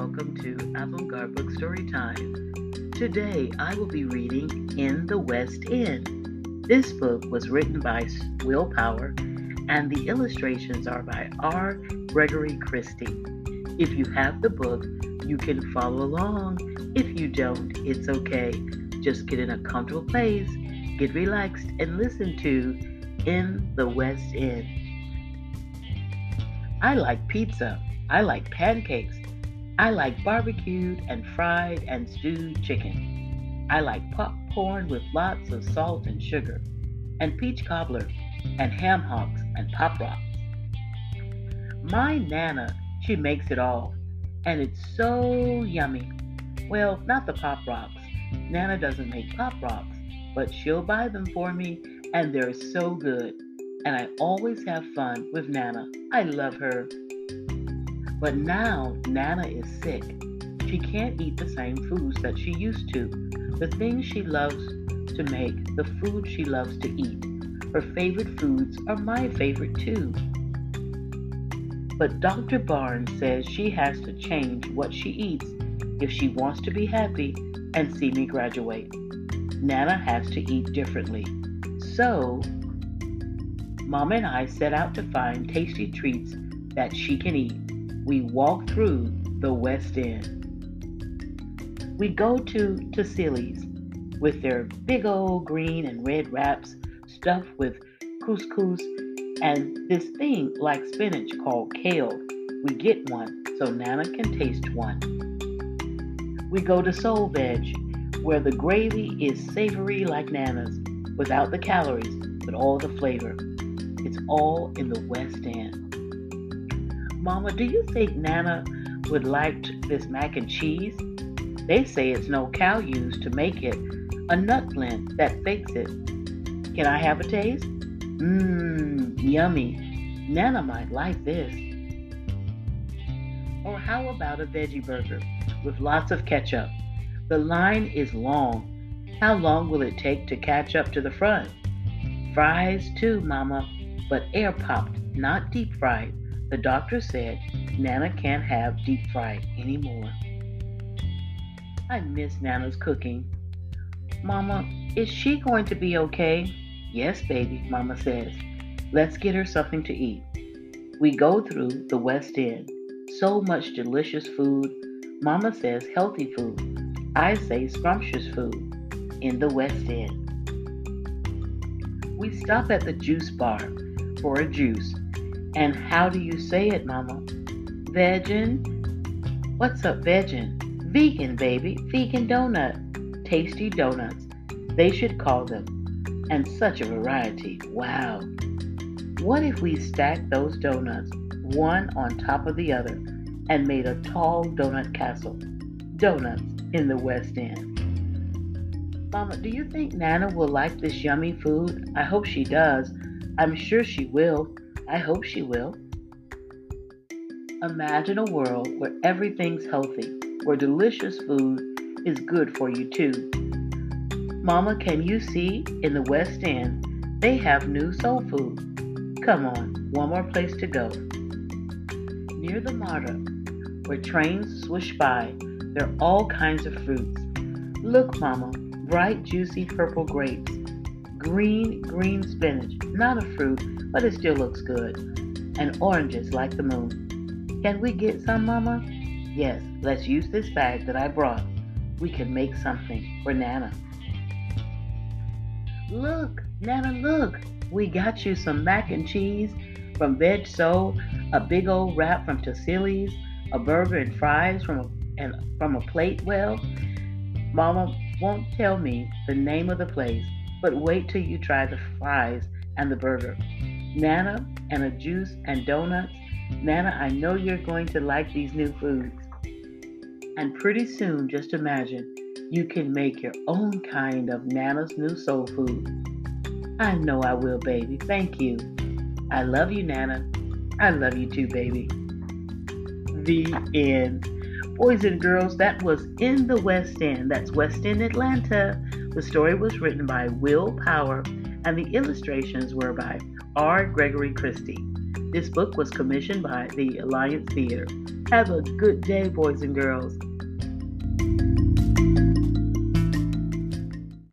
our book story time. Today I will be reading In the West End. This book was written by Will Power and the illustrations are by R. Gregory Christie. If you have the book, you can follow along. If you don't, it's okay. Just get in a comfortable place, get relaxed, and listen to In the West End. I like pizza. I like pancakes. I like barbecued and fried and stewed chicken. I like popcorn with lots of salt and sugar, and peach cobbler, and ham hocks and pop rocks. My Nana, she makes it all, and it's so yummy. Well, not the pop rocks. Nana doesn't make pop rocks, but she'll buy them for me, and they're so good. And I always have fun with Nana. I love her. But now Nana is sick. She can't eat the same foods that she used to. The things she loves to make, the food she loves to eat. Her favorite foods are my favorite too. But Dr. Barnes says she has to change what she eats if she wants to be happy and see me graduate. Nana has to eat differently. So, Mom and I set out to find tasty treats that she can eat we walk through the West End. We go to Tassili's with their big old green and red wraps stuffed with couscous and this thing like spinach called kale. We get one so Nana can taste one. We go to Soul Veg where the gravy is savory like Nana's without the calories but all the flavor. It's all in the West End. Mama, do you think Nana would like this mac and cheese? They say it's no cow used to make it, a nut blend that fakes it. Can I have a taste? Mmm, yummy. Nana might like this. Or how about a veggie burger with lots of ketchup? The line is long. How long will it take to catch up to the front? Fries too, Mama, but air popped, not deep fried. The doctor said Nana can't have deep fried anymore. I miss Nana's cooking. Mama, is she going to be okay? Yes, baby, Mama says. Let's get her something to eat. We go through the West End. So much delicious food. Mama says healthy food. I say scrumptious food in the West End. We stop at the juice bar for a juice and how do you say it, Mama? Vegan? What's up, vegan? Vegan, baby. Vegan donut. Tasty donuts. They should call them. And such a variety. Wow. What if we stacked those donuts one on top of the other and made a tall donut castle? Donuts in the West End. Mama, do you think Nana will like this yummy food? I hope she does. I'm sure she will. I hope she will. Imagine a world where everything's healthy, where delicious food is good for you too. Mama, can you see in the West End they have new soul food? Come on, one more place to go. Near the MARTA, where trains swish by, there are all kinds of fruits. Look, Mama, bright, juicy purple grapes, green, green spinach, not a fruit, but it still looks good, and oranges like the moon. Can we get some, Mama? Yes, let's use this bag that I brought. We can make something for Nana. Look, Nana, look. We got you some mac and cheese from Veg Soul, a big old wrap from Tassili's, a burger and fries from a, and from a plate well. Mama won't tell me the name of the place, but wait till you try the fries and the burger. Nana and a juice and donuts. Nana, I know you're going to like these new foods. And pretty soon, just imagine, you can make your own kind of Nana's new soul food. I know I will, baby. Thank you. I love you, Nana. I love you too, baby. The end. Boys and girls, that was in the West End. That's West End, Atlanta. The story was written by Will Power, and the illustrations were by R. Gregory Christie. This book was commissioned by the Alliance Theater. Have a good day, boys and girls.